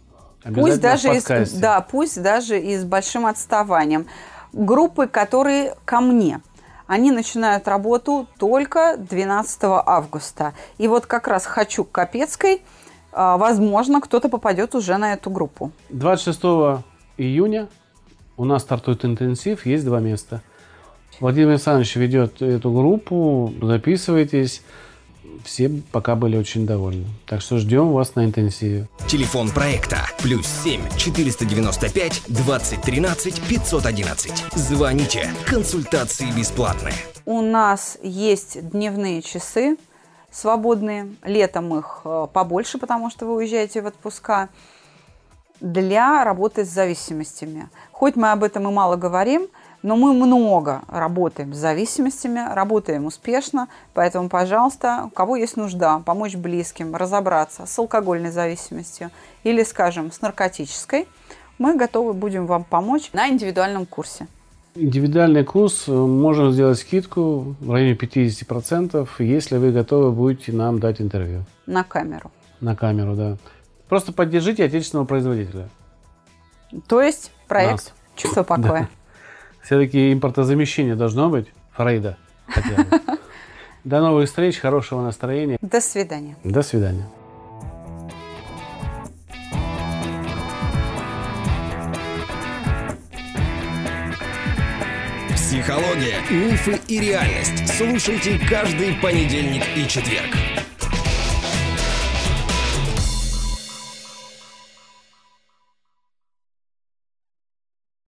S2: обязательно
S3: Пусть даже,
S2: в
S3: и с-
S2: подкасте.
S3: да, пусть даже и с большим отставанием. Группы, которые ко мне, они начинают работу только 12 августа. И вот как раз «Хочу к Капецкой», а, возможно, кто-то попадет уже на эту группу.
S2: 26 июня у нас стартует интенсив, есть два места. Владимир Александрович ведет эту группу, записывайтесь. Все пока были очень довольны. Так что ждем вас на интенсиве.
S1: Телефон проекта плюс 7 495 2013 511. Звоните. Консультации бесплатные.
S3: У нас есть дневные часы свободные. Летом их э, побольше, потому что вы уезжаете в отпуска. Для работы с зависимостями. Хоть мы об этом и мало говорим, но мы много работаем с зависимостями, работаем успешно. Поэтому, пожалуйста, у кого есть нужда помочь близким разобраться с алкогольной зависимостью или, скажем, с наркотической, мы готовы будем вам помочь на индивидуальном курсе.
S2: Индивидуальный курс э, можем сделать скидку в районе 50%, если вы готовы будете нам дать интервью
S3: на камеру.
S2: на камеру, да. Просто поддержите отечественного производителя.
S3: То есть проект
S2: Нас.
S3: «Чувство покоя».
S2: Все-таки импортозамещение должно быть, Фрейда хотя бы. До новых встреч, хорошего настроения.
S3: До свидания.
S2: До свидания.
S1: Психология, мифы и реальность. Слушайте каждый понедельник и четверг.